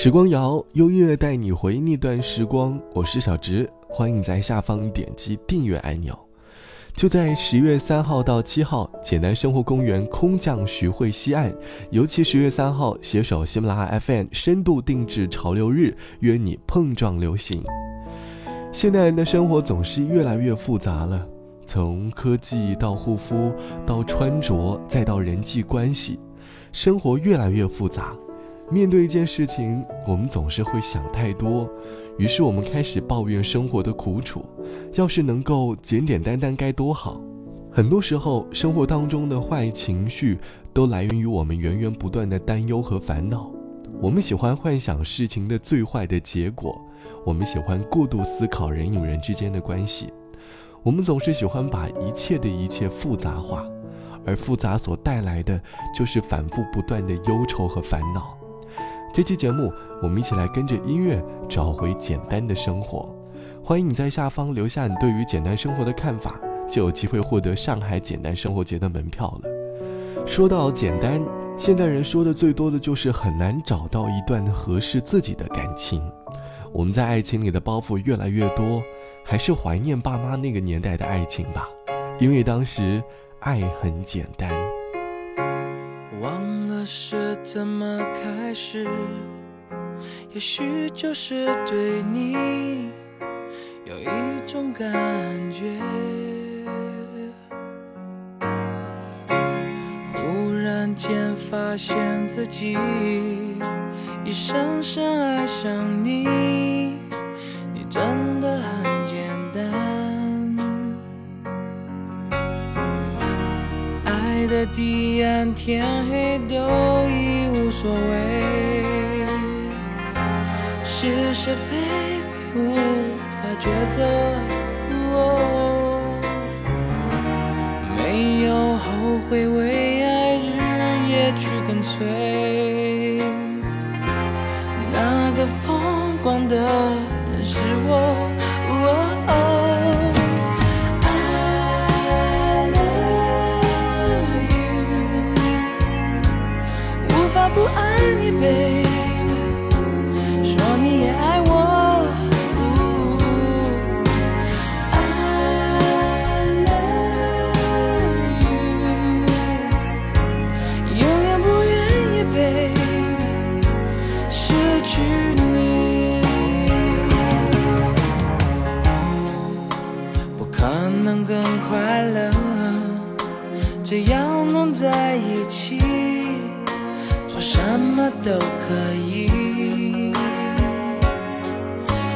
时光谣用音乐带你回忆那段时光，我是小直，欢迎在下方点击订阅按钮。就在十月三号到七号，简单生活公园空降徐汇西岸，尤其十月三号，携手喜马拉雅 FM 深度定制潮流日，约你碰撞流行。现代人的生活总是越来越复杂了，从科技到护肤，到穿着，再到人际关系，生活越来越复杂。面对一件事情，我们总是会想太多，于是我们开始抱怨生活的苦楚。要是能够简简单单该多好！很多时候，生活当中的坏情绪都来源于我们源源不断的担忧和烦恼。我们喜欢幻想事情的最坏的结果，我们喜欢过度思考人与人之间的关系，我们总是喜欢把一切的一切复杂化，而复杂所带来的就是反复不断的忧愁和烦恼。这期节目，我们一起来跟着音乐找回简单的生活。欢迎你在下方留下你对于简单生活的看法，就有机会获得上海简单生活节的门票了。说到简单，现代人说的最多的就是很难找到一段合适自己的感情。我们在爱情里的包袱越来越多，还是怀念爸妈那个年代的爱情吧，因为当时爱很简单。忘了是怎么开始，也许就是对你有一种感觉。忽然间发现自己已深深爱上你，你真爱的地暗天黑都已无所谓，是是非非无法抉择。没有后悔，为爱日夜去跟随。那个疯狂的人是我。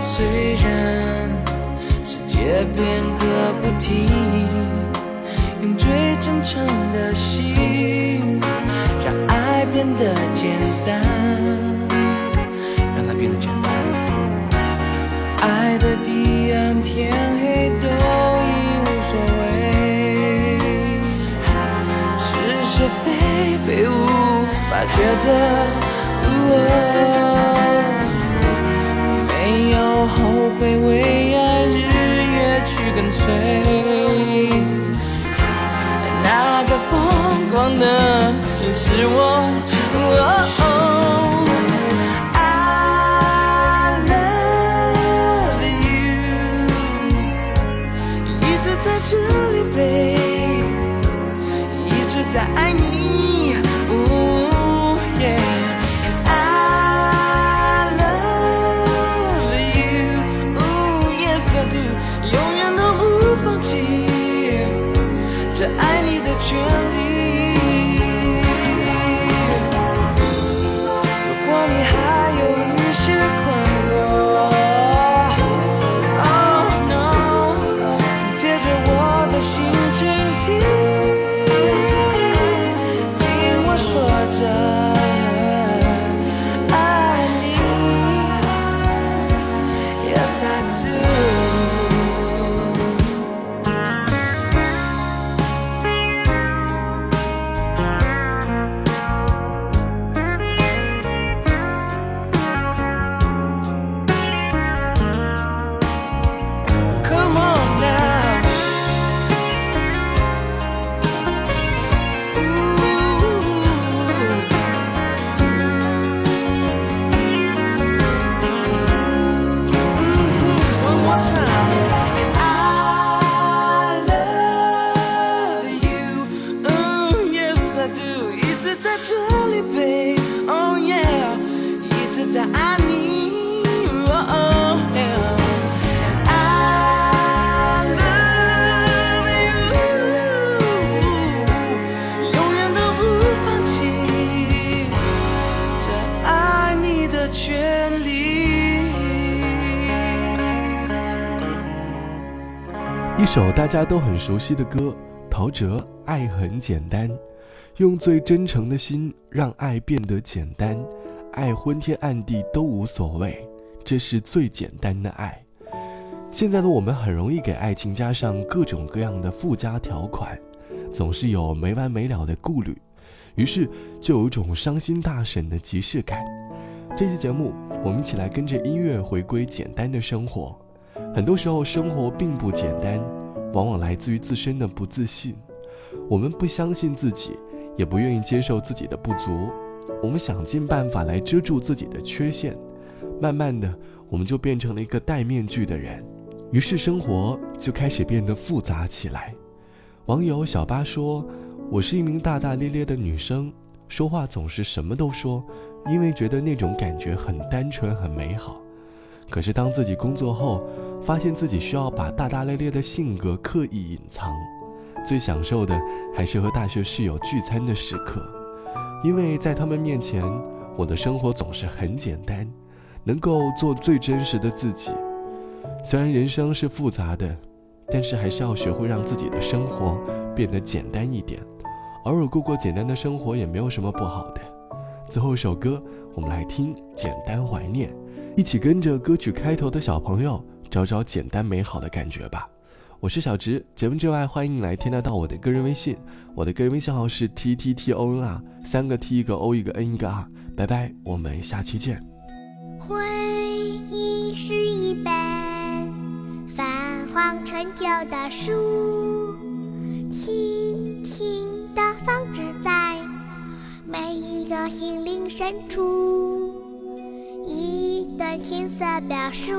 虽然世界变个不停，用最真诚的心，让爱变得简单，让它变得简单。爱的地暗天黑都已无所谓，是是非非无法抉择。会，为爱日夜去跟随。那个疯狂的人是我。首大家都很熟悉的歌，陶喆《爱很简单》，用最真诚的心让爱变得简单，爱昏天暗地都无所谓，这是最简单的爱。现在的我们很容易给爱情加上各种各样的附加条款，总是有没完没了的顾虑，于是就有一种伤心大婶的即视感。这期节目，我们一起来跟着音乐回归简单的生活。很多时候，生活并不简单，往往来自于自身的不自信。我们不相信自己，也不愿意接受自己的不足。我们想尽办法来遮住自己的缺陷，慢慢的，我们就变成了一个戴面具的人。于是，生活就开始变得复杂起来。网友小八说：“我是一名大大咧咧的女生，说话总是什么都说，因为觉得那种感觉很单纯、很美好。可是，当自己工作后，发现自己需要把大大咧咧的性格刻意隐藏，最享受的还是和大学室友聚餐的时刻，因为在他们面前，我的生活总是很简单，能够做最真实的自己。虽然人生是复杂的，但是还是要学会让自己的生活变得简单一点，偶尔过过简单的生活也没有什么不好的。最后一首歌，我们来听《简单怀念》，一起跟着歌曲开头的小朋友。找找简单美好的感觉吧，我是小直。节目之外，欢迎来添加到我的个人微信，我的个人微信号是 t t t o n r，三个 t 一个 o 一个 n 一个 r。拜拜，我们下期见。回忆是一本泛黄陈旧的书，心灵深处，一段青涩表述。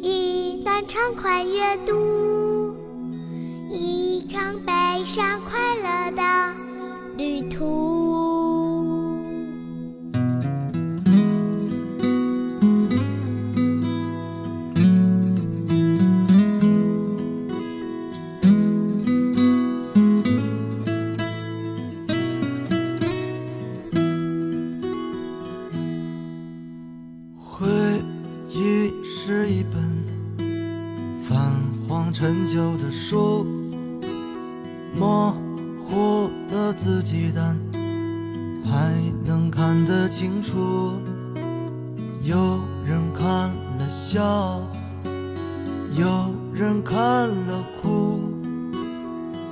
一段畅快阅读，一场悲伤快是一本泛黄陈旧的书，模糊的字迹，但还能看得清楚。有人看了笑，有人看了哭，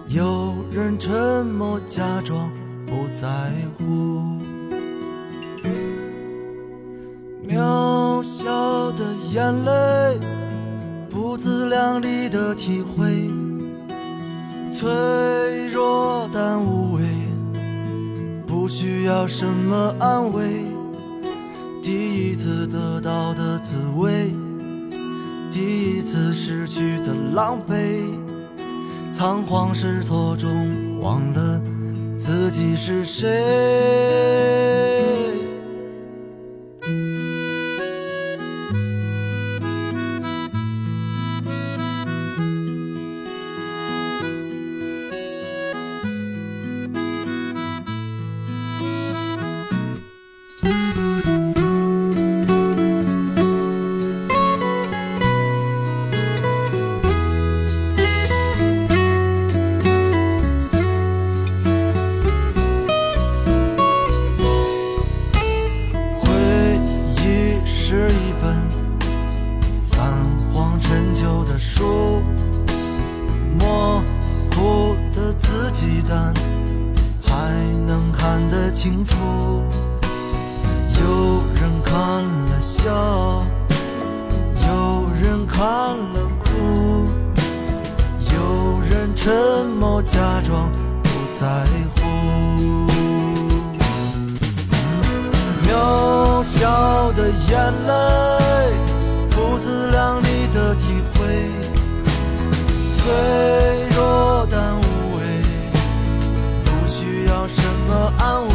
有人沉默假装不在乎。渺小的眼泪。不自量力的体会，脆弱但无畏，不需要什么安慰。第一次得到的滋味，第一次失去的狼狈，仓皇失措中忘了自己是谁。旧的书，模糊的自己，但还能看得清楚，有人看了笑，有人看了哭，有人沉默假装不在乎。渺小的眼泪，不自量力的体，脆弱但无畏不需要什么安慰。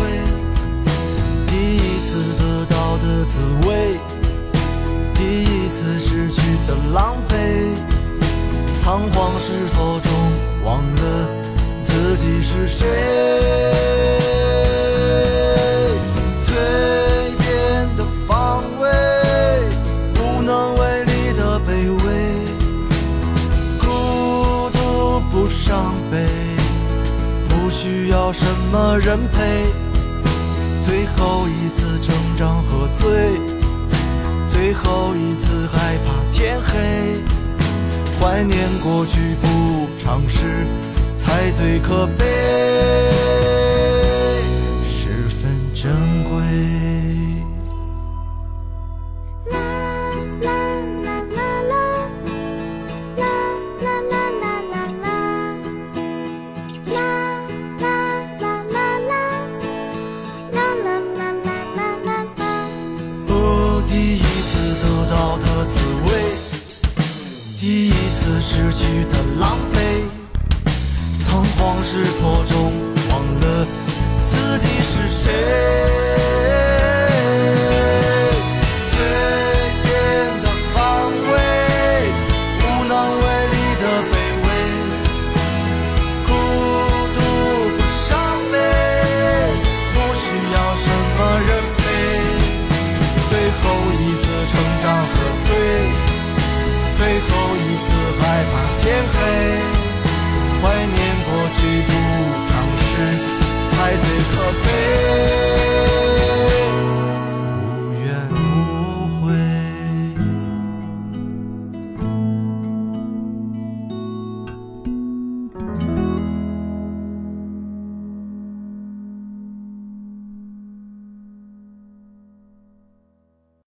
第一次得到的滋味第一次失去的狼狈。仓皇失措中忘了自己是谁？人陪。最后一次成长喝醉，最后一次害怕天黑，怀念过去不尝试，才最可悲，十分珍贵。